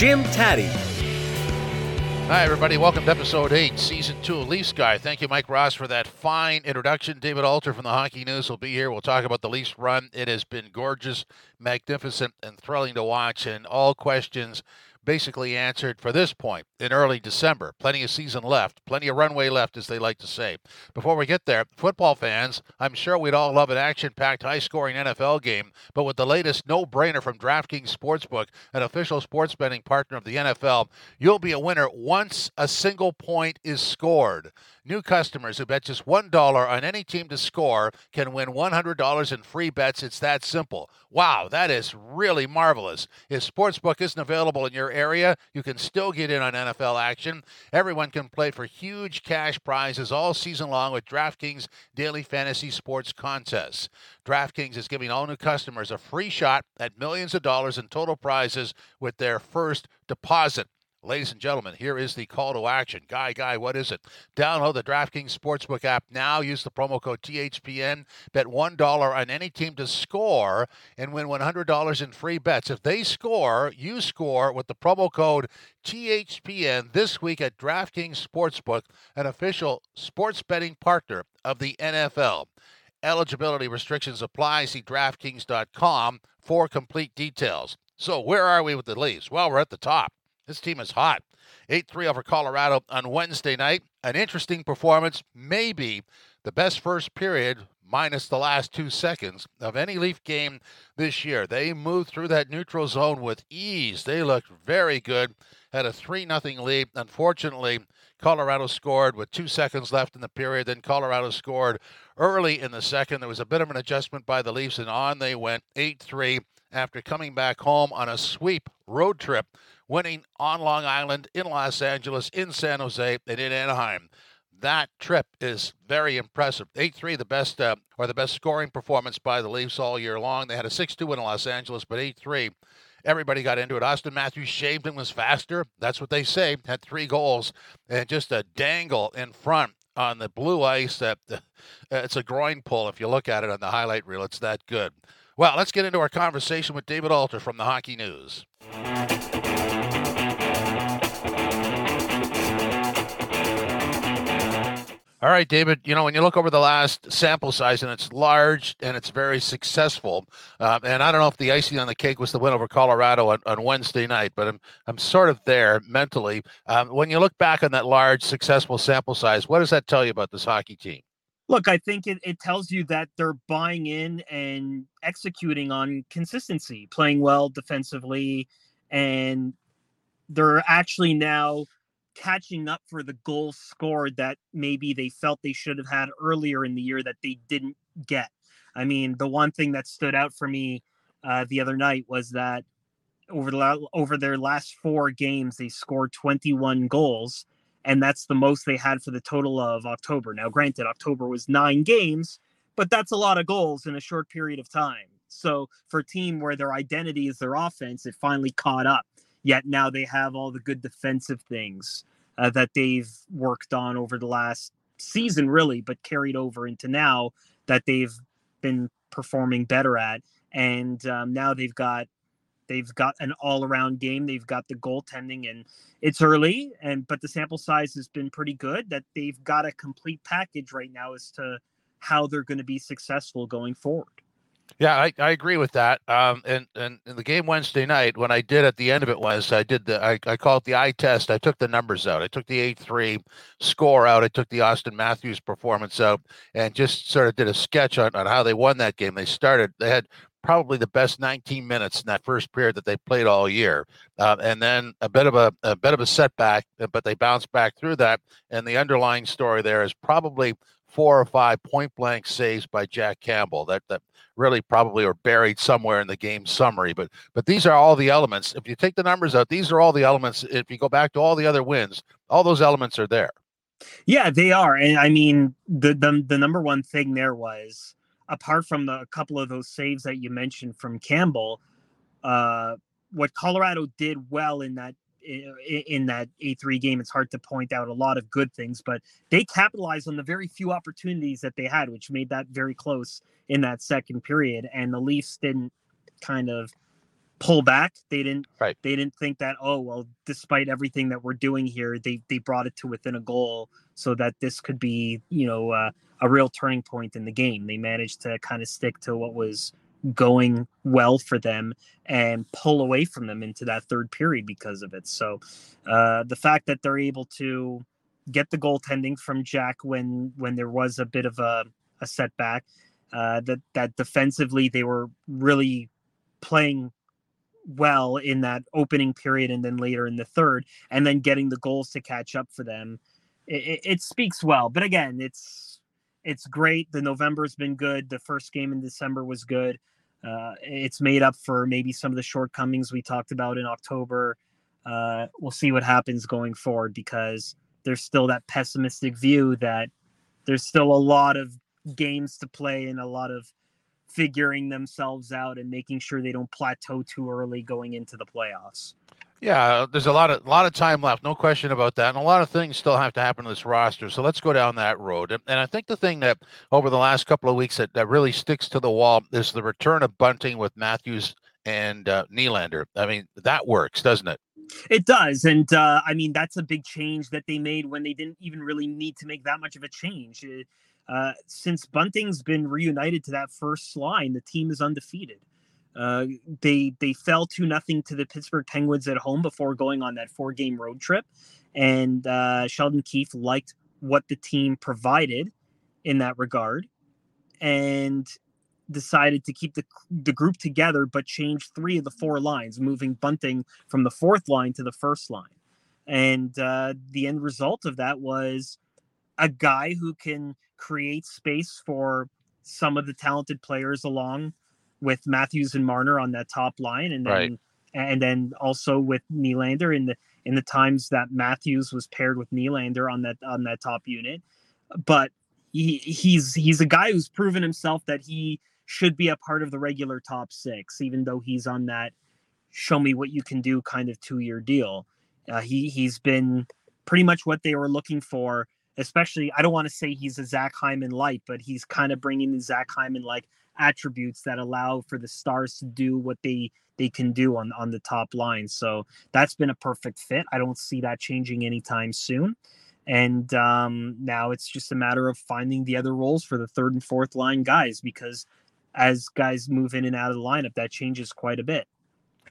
Jim Tatti. Hi, everybody. Welcome to episode 8, season 2 of Leafs Guy. Thank you, Mike Ross, for that fine introduction. David Alter from the Hockey News will be here. We'll talk about the Leafs run. It has been gorgeous, magnificent, and thrilling to watch, and all questions basically answered for this point in early December. Plenty of season left, plenty of runway left, as they like to say. Before we get there, football fans, I'm sure we'd all love an action packed, high scoring NFL game, but with the latest no brainer from DraftKings Sportsbook, an official sports betting partner of the NFL, you'll be a winner once a single point is scored. New customers who bet just $1 on any team to score can win $100 in free bets. It's that simple. Wow, that is really marvelous. If Sportsbook isn't available in your area, you can still get in on NFL action. Everyone can play for huge cash prizes all season long with DraftKings Daily Fantasy Sports Contests. DraftKings is giving all new customers a free shot at millions of dollars in total prizes with their first deposit. Ladies and gentlemen, here is the call to action. Guy, guy, what is it? Download the DraftKings Sportsbook app now. Use the promo code THPN. Bet $1 on any team to score and win $100 in free bets. If they score, you score with the promo code THPN this week at DraftKings Sportsbook, an official sports betting partner of the NFL. Eligibility restrictions apply. See DraftKings.com for complete details. So, where are we with the Leafs? Well, we're at the top. This team is hot. 8 3 over Colorado on Wednesday night. An interesting performance, maybe the best first period, minus the last two seconds, of any Leaf game this year. They moved through that neutral zone with ease. They looked very good. Had a 3 0 lead. Unfortunately, Colorado scored with two seconds left in the period. Then Colorado scored early in the second. There was a bit of an adjustment by the Leafs, and on they went 8 3 after coming back home on a sweep road trip winning on Long Island, in Los Angeles, in San Jose, and in Anaheim. That trip is very impressive. 8 3, the best uh, or the best scoring performance by the Leafs all year long. They had a 6 2 win in Los Angeles, but 8 3. Everybody got into it. Auston Matthews shaved and was faster. That's what they say. Had three goals and just a dangle in front on the blue ice. That uh, it's a groin pull if you look at it on the highlight reel. It's that good. Well, let's get into our conversation with David Alter from the Hockey News. All right, David. You know, when you look over the last sample size, and it's large and it's very successful, uh, and I don't know if the icing on the cake was the win over Colorado on, on Wednesday night, but I'm I'm sort of there mentally. Um, when you look back on that large, successful sample size, what does that tell you about this hockey team? Look, I think it, it tells you that they're buying in and executing on consistency, playing well defensively, and they're actually now catching up for the goals scored that maybe they felt they should have had earlier in the year that they didn't get. I mean, the one thing that stood out for me uh, the other night was that over the over their last four games, they scored 21 goals, and that's the most they had for the total of October. Now, granted, October was nine games, but that's a lot of goals in a short period of time. So, for a team where their identity is their offense, it finally caught up. Yet now they have all the good defensive things uh, that they've worked on over the last season, really, but carried over into now that they've been performing better at. And um, now they've got they've got an all-around game. They've got the goaltending, and it's early, and but the sample size has been pretty good. That they've got a complete package right now as to how they're going to be successful going forward. Yeah, I, I agree with that. Um, and, and in the game Wednesday night, when I did at the end of it was I did the I, I call it the eye test. I took the numbers out. I took the eight three score out. I took the Auston Matthews performance out, and just sort of did a sketch on, on how they won that game. They started. They had probably the best 19 minutes in that first period that they played all year, uh, and then a bit of a, a bit of a setback, but they bounced back through that. And the underlying story there is probably four or five point blank saves by Jack Campbell that that really probably are buried somewhere in the game summary. But but these are all the elements. If you take the numbers out, these are all the elements. If you go back to all the other wins, all those elements are there. Yeah, they are. And I mean, the the, the number one thing there was apart from the, a couple of those saves that you mentioned from Campbell, uh, what Colorado did well in that in that A3 game, it's hard to point out a lot of good things, but they capitalized on the very few opportunities that they had, which made that very close in that second period. And the Leafs didn't kind of pull back. They didn't right. they didn't think that, oh well, despite everything that we're doing here, they they brought it to within a goal so that this could be, you know, uh, a real turning point in the game. They managed to kind of stick to what was going well for them and pull away from them into that third period because of it. So uh, the fact that they're able to get the goaltending from Jack when when there was a bit of a, a setback, uh, that that defensively they were really playing well in that opening period and then later in the third, and then getting the goals to catch up for them. It, it, it speaks well, but again, it's it's great. The November's been good. The first game in December was good. Uh, it's made up for maybe some of the shortcomings we talked about in October. Uh, we'll see what happens going forward because there's still that pessimistic view that there's still a lot of games to play and a lot of figuring themselves out and making sure they don't plateau too early going into the playoffs. Yeah, there's a lot of lot of time left, no question about that, and a lot of things still have to happen to this roster. So let's go down that road. And, and I think the thing that over the last couple of weeks that, that really sticks to the wall is the return of bunting with Matthews and uh, Nylander. I mean, that works, doesn't it? It does, and uh, I mean that's a big change that they made when they didn't even really need to make that much of a change. Uh, since Bunting's been reunited to that first line, the team is undefeated. Uh, they they fell two nothing to the Pittsburgh Penguins at home before going on that four game road trip, and uh, Sheldon Keefe liked what the team provided in that regard, and decided to keep the the group together, but change three of the four lines, moving Bunting from the fourth line to the first line, and uh, the end result of that was a guy who can create space for some of the talented players along with Matthews and Marner on that top line, and then right. and then also with Nylander in the in the times that Matthews was paired with Nylander on that on that top unit. But he he's he's a guy who's proven himself that he should be a part of the regular top six, even though he's on that show me what you can do kind of two year deal. Uh, he he's been pretty much what they were looking for. Especially, I don't want to say he's a Zach Hyman light, but he's kind of bringing the Zach Hyman like attributes that allow for the stars to do what they they can do on on the top line. So that's been a perfect fit. I don't see that changing anytime soon. And um, now it's just a matter of finding the other roles for the third and fourth line guys because as guys move in and out of the lineup, that changes quite a bit.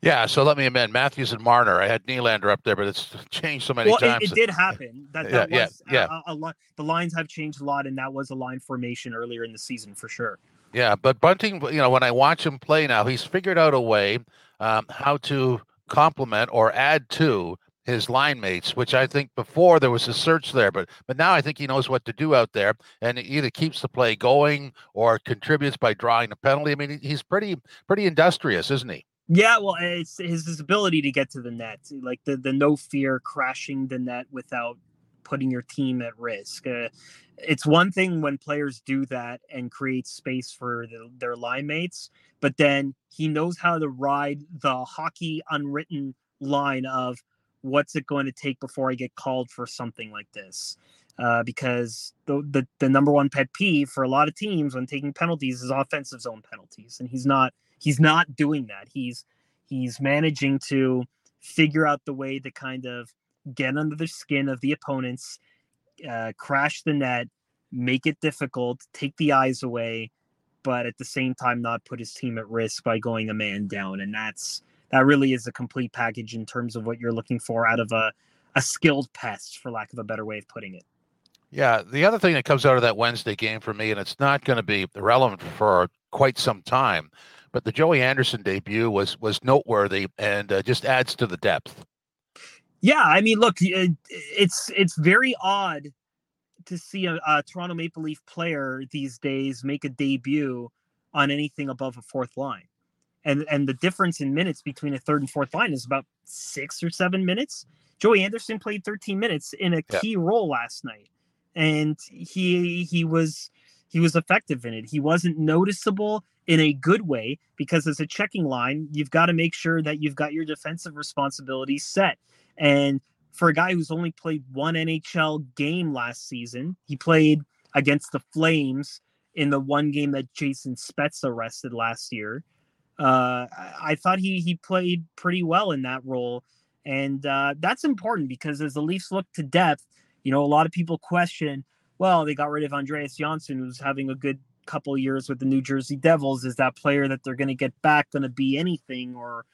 Yeah, so let me amend Matthews and Marner. I had Nylander up there, but it's changed so many well, times. It, it did happen. That, that yeah, was yeah, yeah. A, a lot. The lines have changed a lot, and that was a line formation earlier in the season for sure. Yeah, but Bunting, you know, when I watch him play now, he's figured out a way um, how to complement or add to his line mates, which I think before there was a search there, but but now I think he knows what to do out there, and it either keeps the play going or contributes by drawing a penalty. I mean, he's pretty pretty industrious, isn't he? Yeah, well, it's his, ability to get to the net, like the the no fear crashing the net without putting your team at risk. Uh, it's one thing when players do that and create space for the, their line mates, but then he knows how to ride the hockey unwritten line of what's it going to take before I get called for something like this. Uh, because the, the the number one pet peeve for a lot of teams when taking penalties is offensive zone penalties, and he's not he's not doing that. He's he's managing to figure out the way to kind of get under the skin of the opponents, uh, crash the net, make it difficult, take the eyes away, but at the same time not put his team at risk by going a man down. And that's that really is a complete package in terms of what you're looking for out of a a skilled pest, for lack of a better way of putting it. Yeah, the other thing that comes out of that Wednesday game for me, and it's not going to be relevant for quite some time, but the Joey Anderson debut was was noteworthy and uh, just adds to the depth. Yeah, I mean, look, uh, it's it's very odd to see a, a, Toronto Maple Leaf player these days make a debut on anything above a fourth line. And and the difference in minutes between a third and fourth line is about six or seven minutes. Joey Anderson played 13 minutes in a key yeah. role last night. And he he was he was effective in it. He wasn't noticeable in a good way because as a checking line, you've got to make sure that you've got your defensive responsibilities set. And for a guy who's only played one NHL game last season, he played against the Flames in the one game that Jason Spezza rested last year. Uh, I thought he he played pretty well in that role, and uh, that's important because as the Leafs look to depth, you know, a lot of people question, well, they got rid of Andreas Johnsson, who's having a good couple years with the New Jersey Devils. Is that player that they're going to get back going to be anything, or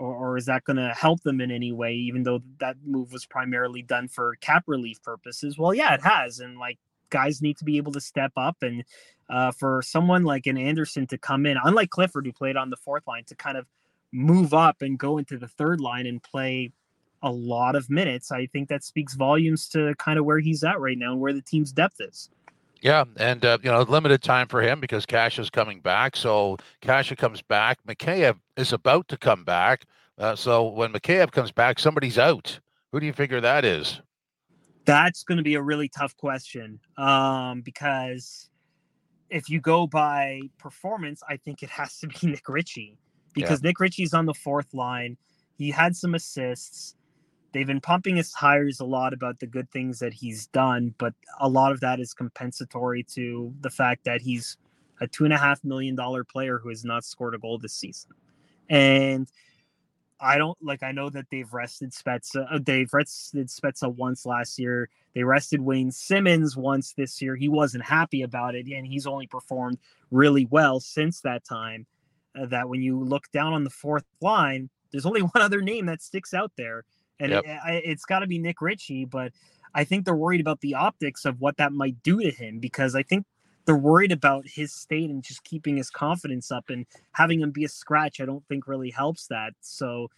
or, or is that going to help them in any way even though that move was primarily done for cap relief purposes? Well yeah it has and like guys need to be able to step up and uh, for someone like an anderson to come in unlike clifford who played on the fourth line to kind of move up and go into the third line and play a lot of minutes i think that speaks volumes to kind of where he's at right now and where the team's depth is yeah, and uh, you know, limited time for him because Kase is coming back. So Kase comes back. Mikheyev is about to come back. Uh, so when Mikheyev comes back, somebody's out. Who do you figure that is? That's going to be a really tough question um, because if you go by performance, I think it has to be Nick Ritchie because yeah. Nick Ritchie's on the fourth line. He had some assists they've been pumping his tires a lot about the good things that he's done, but a lot of that is compensatory to the fact that he's a two and a half million dollar player who has not scored a goal this season. And I don't like I know that they've rested Spezza uh, they've rested Spezza once last year. They rested Wayne Simmonds once this year. He wasn't happy about it and he's only performed really well since that time. Uh, that when you look down on the fourth line, there's only one other name that sticks out there and yep. it, has got to be Nick Ritchie. But I think they're worried about the optics of what that might do to him because I think they're worried about his state and just keeping his confidence up and having him be a scratch. I don't think really helps that. So,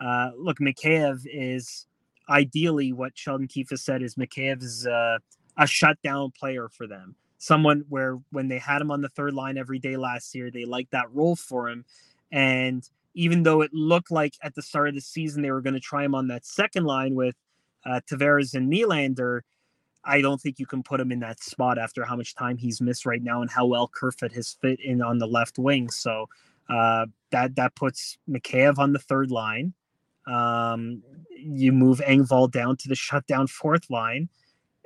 uh, look, Mikheyev is ideally what Sheldon Keefe has said is Mikheyev is uh, a shutdown player for them. Someone where when they had him on the third line every day last year, they liked that role for him. And even though it looked like at the start of the season they were going to try him on that second line with uh, Tavares and Nylander, I don't think you can put him in that spot after how much time he's missed right now and how well Kerfoot has fit in on the left wing. So uh, that that puts Mikheyev on the third line. Um, you move Engvall down to the shutdown fourth line,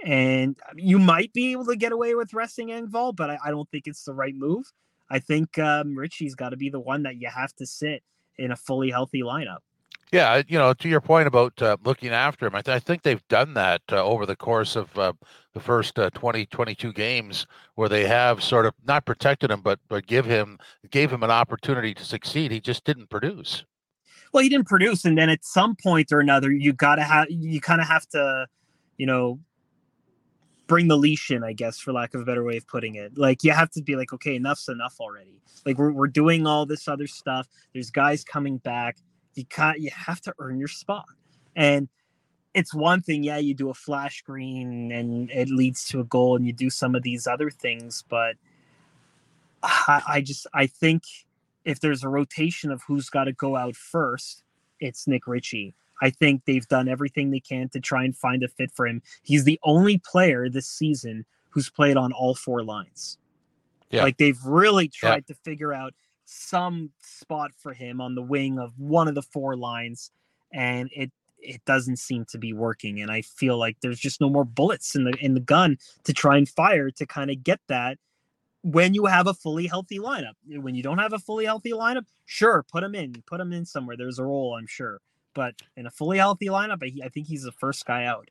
and you might be able to get away with resting Engvall, but I, I don't think it's the right move. I think um, Ritchie's got to be the one that you have to sit in a fully healthy lineup. Yeah, you know, to your point about uh, looking after him, I, th- I, think they've done that uh, over the course of uh, the first uh, 20, 22 games, where they have sort of not protected him, but but give him gave him an opportunity to succeed. He just didn't produce. Well, he didn't produce, and then at some point or another, you gotta have you kind of have to, you know, bring the leash in, I guess, for lack of a better way of putting it. Like you have to be like, okay, enough's enough already. Like we're we're doing all this other stuff. There's guys coming back. You can't you have to earn your spot. And it's one thing, yeah, you do a flash screen and it leads to a goal and you do some of these other things, but I, I just I think if there's a rotation of who's got to go out first, it's Nick Ritchie. I think they've done everything they can to try and find a fit for him. He's the only player this season who's played on all four lines. Yeah. Like they've really tried yeah. to figure out some spot for him on the wing of one of the four lines. and it it doesn't seem to be working. And I feel like there's just no more bullets in the in the gun to try and fire to kind of get that when you have a fully healthy lineup. When you don't have a fully healthy lineup, sure, put him in, put him in somewhere. There's a role, I'm sure. But in a fully healthy lineup, I, I think he's the first guy out.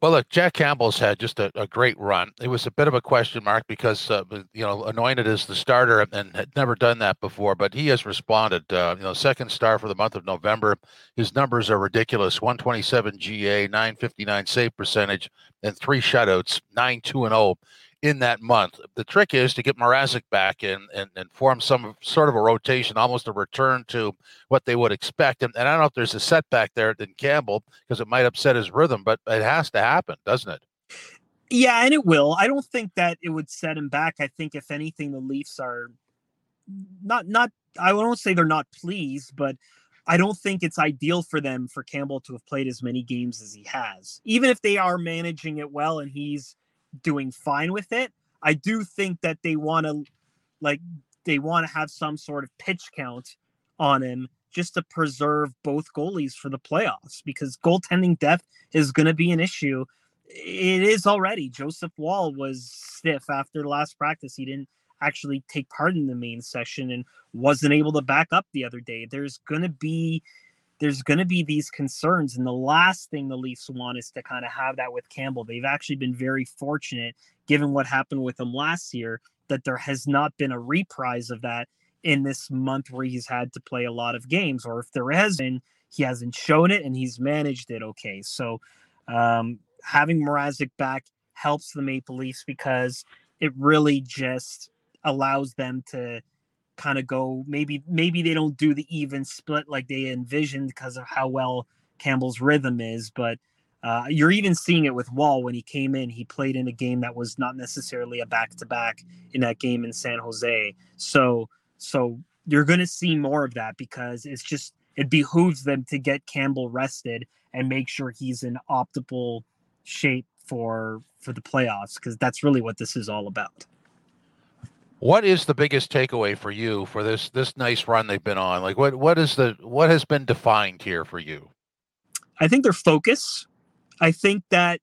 Well, look, Jack Campbell's had just a, a, great run. It was a bit of a question mark because, uh, you know, anointed as the starter and had never done that before, but he has responded. Uh, you know, second star for the month of November. His numbers are ridiculous 127 GA, 959 save percentage, and three shutouts, 9 2 and 0 in that month. The trick is to get Mrazek back in and, and form some sort of a rotation, almost a return to what they would expect. And, and I don't know if there's a setback there in Campbell because it might upset his rhythm, but it has to happen, doesn't it? Yeah, and it will. I don't think that it would set him back. I think if anything, the Leafs are not not I won't say they're not pleased, but I don't think it's ideal for them for Campbell to have played as many games as he has. Even if they are managing it well and he's doing fine with it. I do think that they want to like they want to have some sort of pitch count on him just to preserve both goalies for the playoffs because goaltending depth is going to be an issue. It is already. Joseph Woll was stiff after last practice. He didn't actually take part in the main session and wasn't able to back up the other day. There's going to be there's going to be these concerns. And the last thing the Leafs want is to kind of have that with Campbell. They've actually been very fortunate, given what happened with him last year, that there has not been a reprise of that in this month where he's had to play a lot of games. Or if there has been, he hasn't shown it and he's managed it okay. So um, having Mrazek back helps the Maple Leafs because it really just allows them to kind of go maybe maybe they don't do the even split like they envisioned because of how well Campbell's rhythm is, but uh, you're even seeing it with Woll when he came in. He played in a game that was not necessarily a back to back in that game in San Jose. So so you're going to see more of that because it's just it behooves them to get Campbell rested and make sure he's in optimal shape for for the playoffs because that's really what this is all about. What is the biggest takeaway for you for this this nice run they've been on? Like what what is the what has been defined here for you? I think their focus. I think that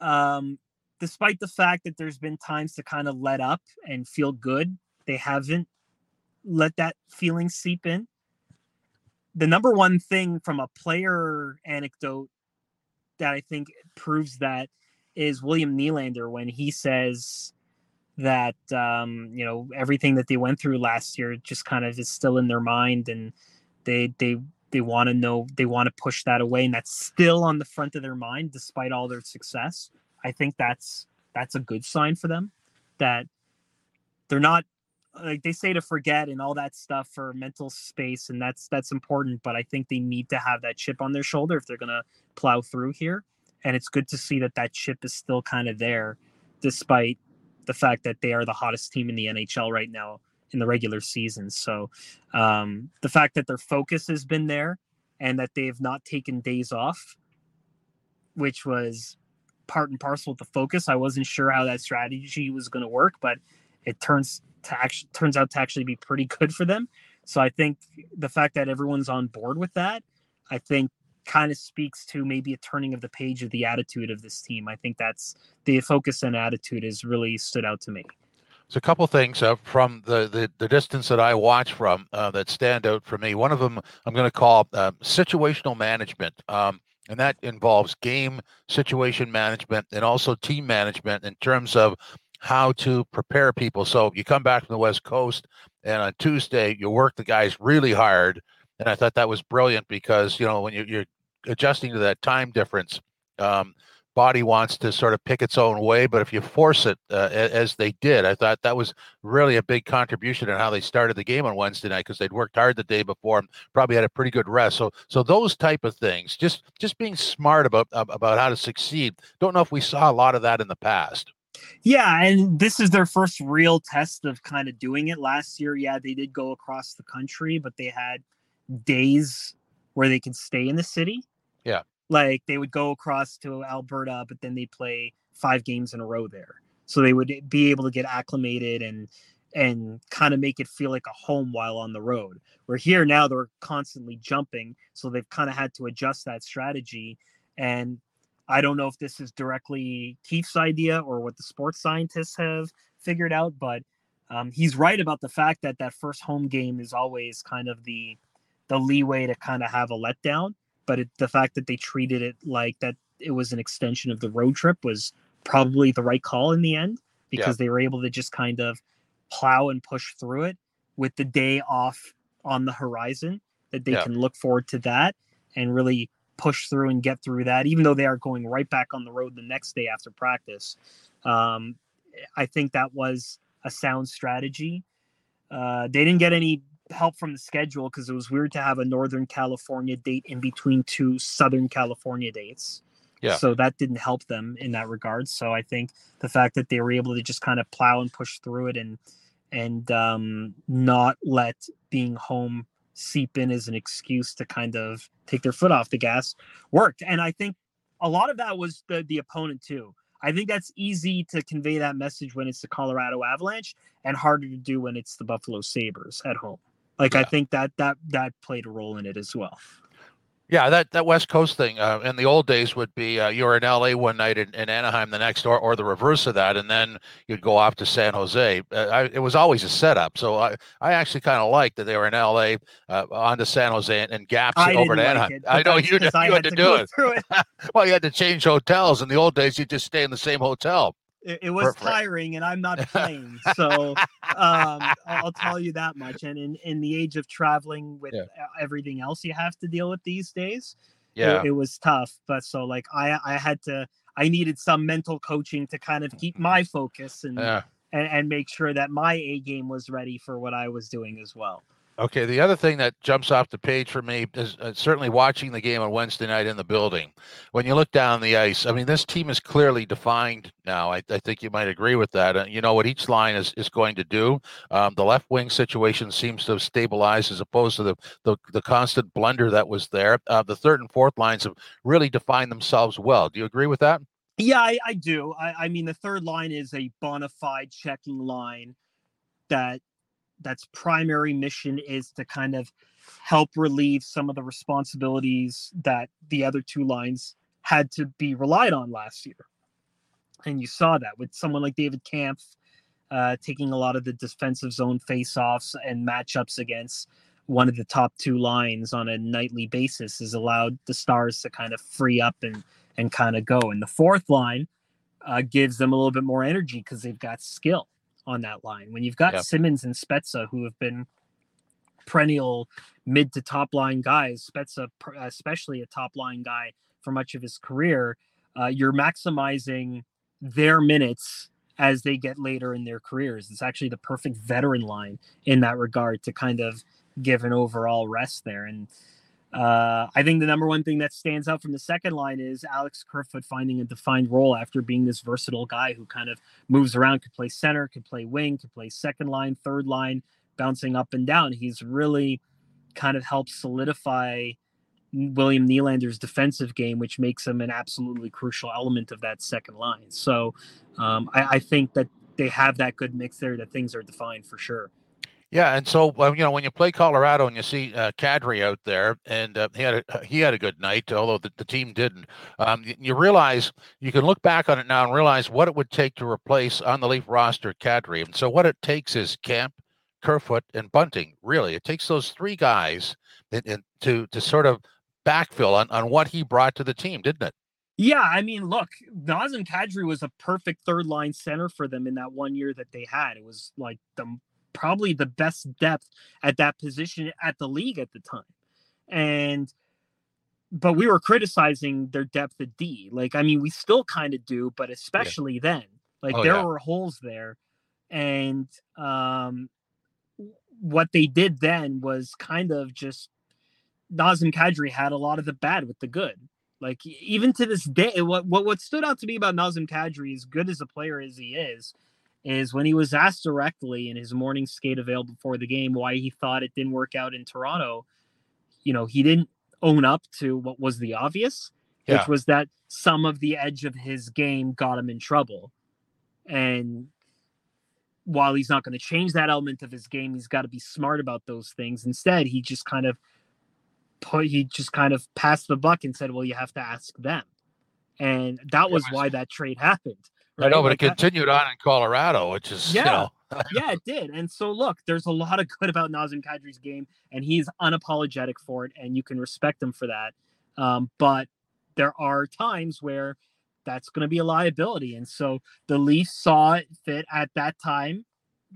um despite the fact that there's been times to kind of let up and feel good, they haven't let that feeling seep in. The number one thing from a player anecdote that I think proves that is William Nylander when he says that um, you know everything that they went through last year just kind of is still in their mind and they they they want to know they want to push that away and that's still on the front of their mind despite all their success. I think that's that's a good sign for them that they're not like they say to forget and all that stuff for mental space and that's that's important but i think they need to have that chip on their shoulder if they're going to plow through here. And it's good to see that that chip is still kind of there despite the fact that they are the hottest team in the NHL right now in the regular season. So um, the fact that their focus has been there and that they've not taken days off, which was part and parcel with the focus. I wasn't sure how that strategy was going to work, but it turns to actually turns out to actually be pretty good for them. So I think the fact that everyone's on board with that, I think kind of speaks to maybe a turning of the page of the attitude of this team. I think that's the focus and attitude has really stood out to me. There's a couple things uh, from the, the, the distance that I watch from uh, that stand out for me. One of them I'm going to call uh, situational management. Um, and that involves game situation management and also team management in terms of how to prepare people. So you come back from the West Coast, and on Tuesday you work the guys really hard, and I thought that was brilliant because you know when you, are adjusting to that time difference. Um, body wants to sort of pick its own way, but if you force it uh, as they did, I thought that was really a big contribution in how they started the game on Wednesday night because they'd worked hard the day before and probably had a pretty good rest. So, so those type of things, just just being smart about about how to succeed. Don't know if we saw a lot of that in the past. Yeah, and this is their first real test of kind of doing it. Last year, yeah, they did go across the country, but they had days where they could stay in the city yeah. Like they would go across to Alberta, but then they play five games in a row there. So they would be able to get acclimated and and kind of make it feel like a home while on the road. We're here now, they're constantly jumping. So they've kind of had to adjust that strategy. And I don't know if this is directly Keefe's idea or what the sports scientists have figured out, but um, he's right about the fact that that first home game is always kind of the the leeway to kind of have a letdown. But it, the fact that they treated it like that it was an extension of the road trip was probably the right call in the end because yeah. they were able to just kind of plow and push through it with the day off on the horizon that they yeah. can look forward to that and really push through and get through that even though they are going right back on the road the next day after practice um, i think that was a sound strategy uh, they didn't get any help from the schedule because it was weird to have a northern california date in between two southern california dates yeah. So that didn't help them in that regard. So I think the fact that they were able to just kind of plow and push through it and and um, not let being home seep in as an excuse to kind of take their foot off the gas worked. And I think a lot of that was the the opponent too. I think that's easy to convey that message when it's the Colorado Avalanche and harder to do when it's the Buffalo Sabres at home. Like yeah. I think that that that played a role in it as well. Yeah, that, that West Coast thing uh, in the old days would be uh, you were in LA one night in, in Anaheim the next, or, or the reverse of that, and then you'd go off to San Jose. Uh, I, it was always a setup. So I, I actually kind of liked that they were in LA uh, on to San Jose and, and gaps I over to like Anaheim. It, I know you, you had, to, to do it. it. well, you had to change hotels. In the old days, you just stay in the same hotel it, it was tiring and i'm not playing so um, i'll tell you that much and in, in the age of traveling with yeah. everything else you have to deal with these days yeah it, it, was tough but so like i i had to i needed some mental coaching to kind of keep my focus and yeah. and, and make sure that my a game was ready for what i was doing as well Okay, the other thing that jumps off the page for me is uh, certainly watching the game on Wednesday night in the building. When you look down the ice, I mean, this team is clearly defined now. I, I think you might agree with that. Uh, you know what each line is, is going to do. Um, the left wing situation seems to have stabilized as opposed to the, the, the constant blunder that was there. Uh, the third and fourth lines have really defined themselves well. Do you agree with that? Yeah, I, I do. I, I mean, the third line is a bona fide checking line that that's primary mission is to kind of help relieve some of the responsibilities that the other two lines had to be relied on last year. And you saw that with someone like David Kampf uh, taking a lot of the defensive zone faceoffs and matchups against one of the top two lines on a nightly basis has allowed the stars to kind of free up and and kind of go. And the fourth line uh, gives them a little bit more energy because they've got skill on that line. When you've got yep. Simmonds and Spezza, who have been perennial mid to top line guys, Spezza especially a top line guy for much of his career, uh, you're maximizing their minutes as they get later in their careers. It's actually the perfect veteran line in that regard to kind of give an overall rest there. And uh, I think the number one thing that stands out from the second line is Alex Kerfoot finding a defined role after being this versatile guy who kind of moves around, could play center, could play wing, could play second line, third line, bouncing up and down. He's really kind of helped solidify William Nylander's defensive game, which makes him an absolutely crucial element of that second line. So um, I, I think that they have that good mix there, that things are defined for sure. Yeah, and so you know when you play Colorado and you see uh, Kadri out there, and uh, he had a he had a good night, although the, the team didn't. Um, you, you, realize you can look back on it now and realize what it would take to replace on the Leaf roster Kadri. And so what it takes is Kampf, Kerfoot, and Bunting. Really, it takes those three guys in, in, to to sort of backfill on, on what he brought to the team, didn't it? Yeah, I mean, look, Nazem Kadri was a perfect third line center for them in that one year that they had. It was like the probably the best depth at that position at the league at the time. And but we were criticizing their depth at D. Like, I mean, we still kind of do, but especially yeah. then. Like oh, there yeah. were holes there. And um what they did then was kind of just Nazem Kadri had a lot of the bad with the good. Like even to this day, what what what stood out to me about Nazem Kadri, as good as a player as he is, is when he was asked directly in his morning skate available before the game why he thought it didn't work out in Toronto. You know, he didn't own up to what was the obvious, yeah. which was that some of the edge of his game got him in trouble. And while he's not going to change that element of his game, he's got to be smart about those things. Instead, he just kind of put he just kind of passed the buck and said, "Well, you have to ask them," and that was why that trade happened. Right? I know, but like it continued that, on in Colorado, which is yeah, you know. yeah, it did. And so, look, there's a lot of good about Nazem Kadri's game, and he's unapologetic for it, and you can respect him for that. Um, but there are times where that's going to be a liability. And so the Leafs saw it fit at that time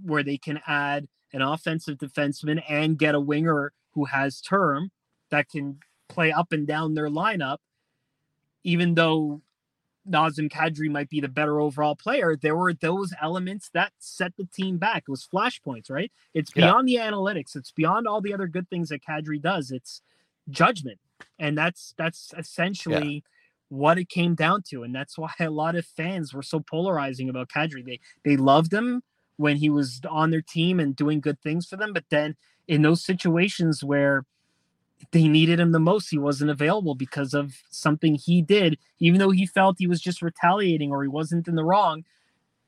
where they can add an offensive defenseman and get a winger who has term that can play up and down their lineup. Even though Nazem Kadri might be the better overall player, there were those elements that set the team back. It was flashpoints, right? It's beyond yeah. the analytics. It's beyond all the other good things that Kadri does. It's judgment. And that's that's essentially yeah what it came down to, and that's why a lot of fans were so polarizing about Kadri. They they loved him when he was on their team and doing good things for them, but then in those situations where they needed him the most, he wasn't available because of something he did, even though he felt he was just retaliating or he wasn't in the wrong.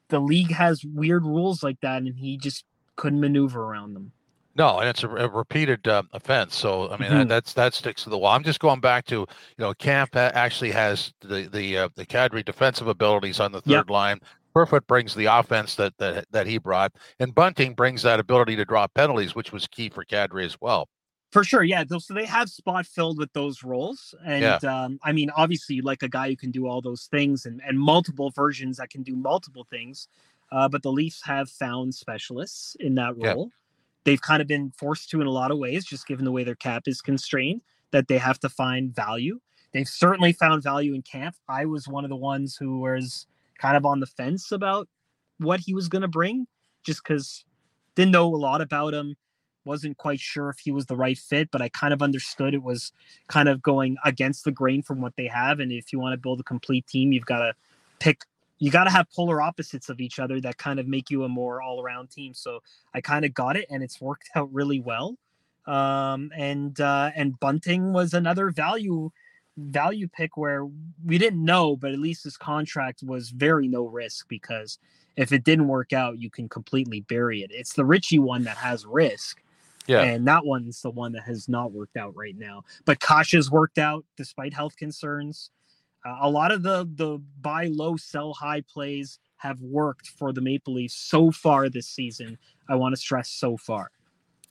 The league has weird rules like that, and he just couldn't maneuver around them. No, and it's a, a repeated uh, offense. So I mean mm-hmm. that, that's that sticks to the wall. I'm just going back to you know Kampf actually has the the uh, the Kadri defensive abilities on the third yep. line. Kerfoot brings the offense that, that that he brought, and Bunting brings that ability to draw penalties, which was key for Kadri as well. For sure, yeah. So they have spot filled with those roles, and yeah. um, I mean, obviously, like a guy who can do all those things and and multiple versions that can do multiple things. Uh, but the Leafs have found specialists in that role they've kind of been forced to in a lot of ways, just given the way their cap is constrained, that they have to find value. They've certainly found value in Kampf. I was one of the ones who was kind of on the fence about what he was going to bring, just because didn't know a lot about him, wasn't quite sure if he was the right fit, but I kind of understood it was kind of going against the grain from what they have. And if you want to build a complete team, you've got to pick you got to have polar opposites of each other that kind of make you a more all-around team. So I kind of got it, and it's worked out really well. Um, and uh, and Bunting was another value value pick where we didn't know, but at least his contract was very no risk because if it didn't work out, you can completely bury it. It's the Ritchie one that has risk. Yeah. And that one's the one that has not worked out right now. But Kase's worked out despite health concerns. Uh, a lot of the the buy low, sell high plays have worked for the Maple Leafs so far this season. I want to stress so far.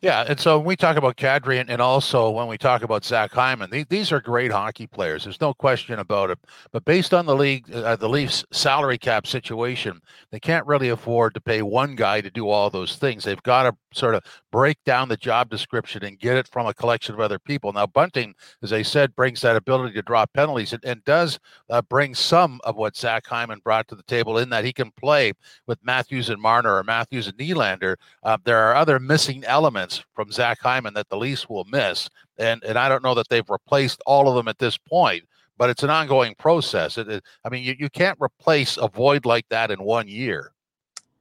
Yeah, and so when we talk about Kadri and, and also when we talk about Zach Hyman, these, these are great hockey players. There's no question about it. But based on the league, uh, the Leafs' salary cap situation, they can't really afford to pay one guy to do all those things. They've got to sort of break down the job description and get it from a collection of other people. Now, Bunting, as I said, brings that ability to draw penalties and, and does uh, bring some of what Zach Hyman brought to the table in that he can play with Matthews and Marner or Matthews and Nylander. Uh, there are other missing elements from Zach Hyman that the Leafs will miss. And, and I don't know that they've replaced all of them at this point but it's an ongoing process. It, it, I mean, you, you can't replace a void like that in one year.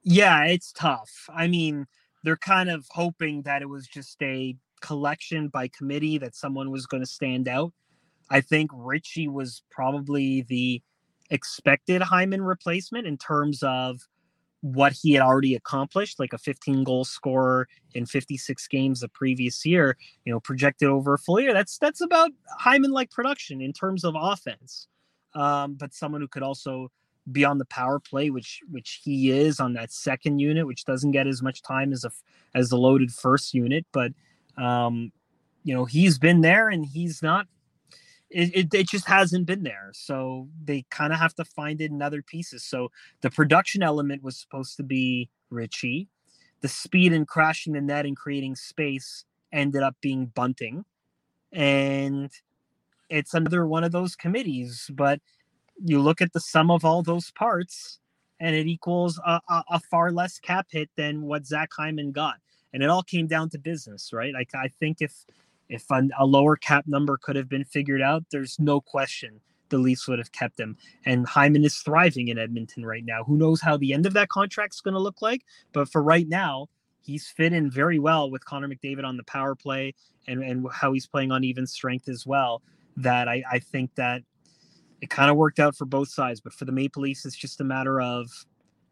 Yeah, it's tough. I mean, they're kind of hoping that it was just a collection by committee that someone was going to stand out. I think Ritchie was probably the expected Hyman replacement in terms of what he had already accomplished, like a 15 goal scorer in 56 games the previous year, you know, projected over a full year. That's that's about Hyman like production in terms of offense. Um, but someone who could also be on the power play, which which he is on that second unit, which doesn't get as much time as a as the loaded first unit. But um, you know, he's been there and he's not. It, it, it just hasn't been there. So they kind of have to find it in other pieces. So the production element was supposed to be Ritchie. The speed and crashing the net and creating space ended up being bunting. And it's another one of those committees, but you look at the sum of all those parts and it equals a, a, a, far less cap hit than what Zach Hyman got. And it all came down to business, right? Like I think if if a lower cap number could have been figured out, there's no question the Leafs would have kept him. And Hyman is thriving in Edmonton right now. Who knows how the end of that contract's going to look like? But for right now, he's fit in very well with Connor McDavid on the power play and, and how he's playing on even strength as well. That I, I think that it kind of worked out for both sides. But for the Maple Leafs, it's just a matter of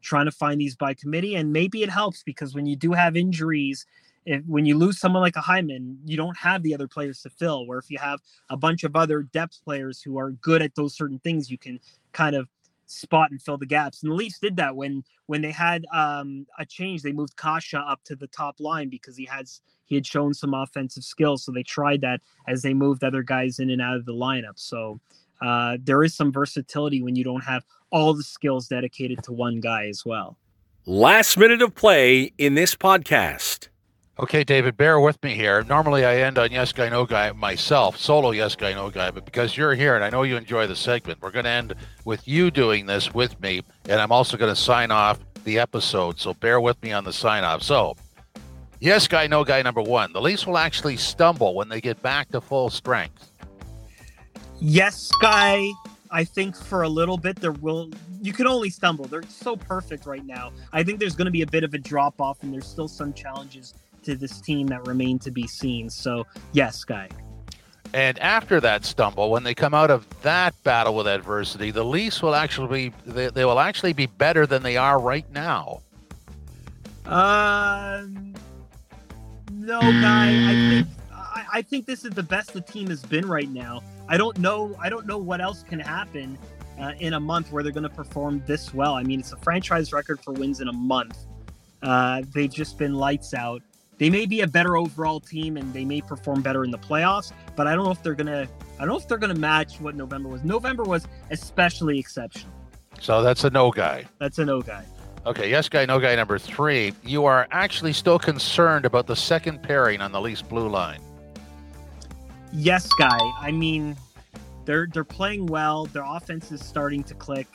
trying to find these by committee, and maybe it helps because when you do have injuries, if when you lose someone like a Hyman, you don't have the other players to fill. Where if you have a bunch of other depth players who are good at those certain things, you can kind of spot and fill the gaps. And the Leafs did that when when they had um, a change. They moved Kase up to the top line because he has he had shown some offensive skills. So they tried that as they moved other guys in and out of the lineup. So uh, there is some versatility when you don't have all the skills dedicated to one guy as well. Last minute of play in this podcast. Okay, David, bear with me here. Normally I end on Yes Guy, No Guy myself, solo Yes Guy, No Guy, but because you're here and I know you enjoy the segment, we're going to end with you doing this with me, and I'm also going to sign off the episode, so bear with me on the sign off. So, Yes Guy, No Guy number one. The Leafs will actually stumble when they get back to full strength. Yes, Guy. I think for a little bit there will you can only stumble. They're so perfect right now. I think there's going to be a bit of a drop off and there's still some challenges to this team that remain to be seen. So, yes, Guy. And after that stumble, when they come out of that battle with adversity, the Leafs will actually be they, they will actually be better than they are right now. Um, no, guy. I think I, I think this is the best the team has been right now. I don't know. I don't know what else can happen uh, in a month where they're going to perform this well. I mean, it's a franchise record for wins in a month. Uh, they've just been lights out they may be a better overall team and they may perform better in the playoffs, but I don't know if they're gonna I don't know if they're gonna match what November was. November was especially exceptional. So that's a no guy. That's a no guy. Okay, yes guy, no guy number three. You are actually still concerned about the second pairing on the Leafs blue line. Yes, guy. I mean, they're they're playing well. Their offense is starting to click,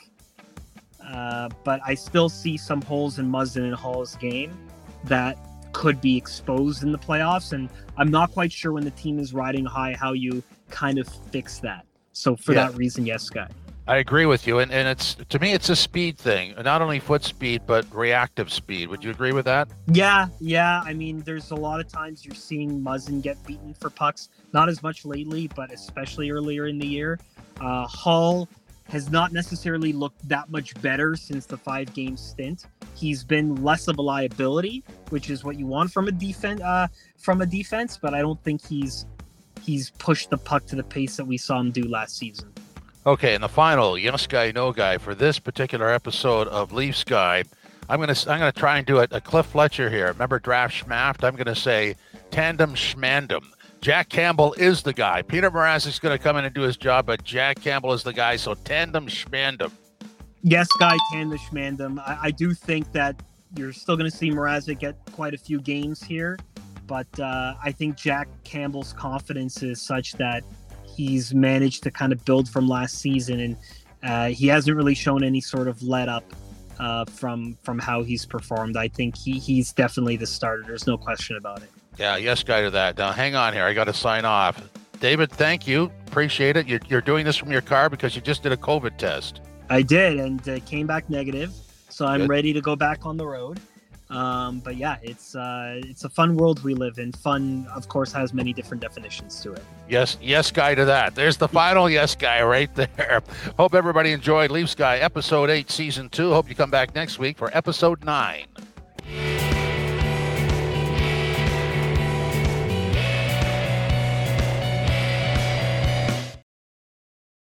uh, but I still see some holes in Muzzin and Holl's game that could be exposed in the playoffs. And I'm not quite sure when the team is riding high how you kind of fix that. So for yeah. that reason, yes, guy. I agree with you, and, and it's to me it's a speed thing, not only foot speed but reactive speed. Would you agree with that? Yeah, yeah. I mean, there's a lot of times you're seeing Muzzin get beaten for pucks. Not as much lately, but especially earlier in the year. Uh, Holl has not necessarily looked that much better since the five game stint. He's been less of a liability, which is what you want from a defense uh, from a defense, but I don't think he's he's pushed the puck to the pace that we saw him do last season. Okay, and the final yes guy, no guy for this particular episode of Leafs Guy. I'm gonna I'm gonna try and do a, a Cliff Fletcher here. Remember draft schmaft? I'm gonna say tandem schmandem. Jack Campbell is the guy. Peter going to come in and do his job, but Jack Campbell is the guy. So tandem schmandem. Yes, guy, tandem schmandem. I, I do think that you're still to see Mrazek get quite a few games here, but uh, I think Jack Campbell's confidence is such that he's managed to kind of build from last season, and uh, he hasn't really shown any sort of let up uh, from from how he's performed. I think he he's definitely the starter. There's no question about it. Yeah, yes, guy to that. Now, hang on here. I got to sign off. David, thank you. Appreciate it. You're, you're, doing this from your car because you just did a COVID test. I did, and uh, came back negative. So I'm Good. ready to go back on the road. Um, but yeah, it's uh, it's a fun world we live in. Fun, of course, has many different definitions to it. Yes, yes, guy to that. There's the final yes guy right there. Hope everybody enjoyed Leafs Guy episode eight, season two. Hope you come back next week for episode nine.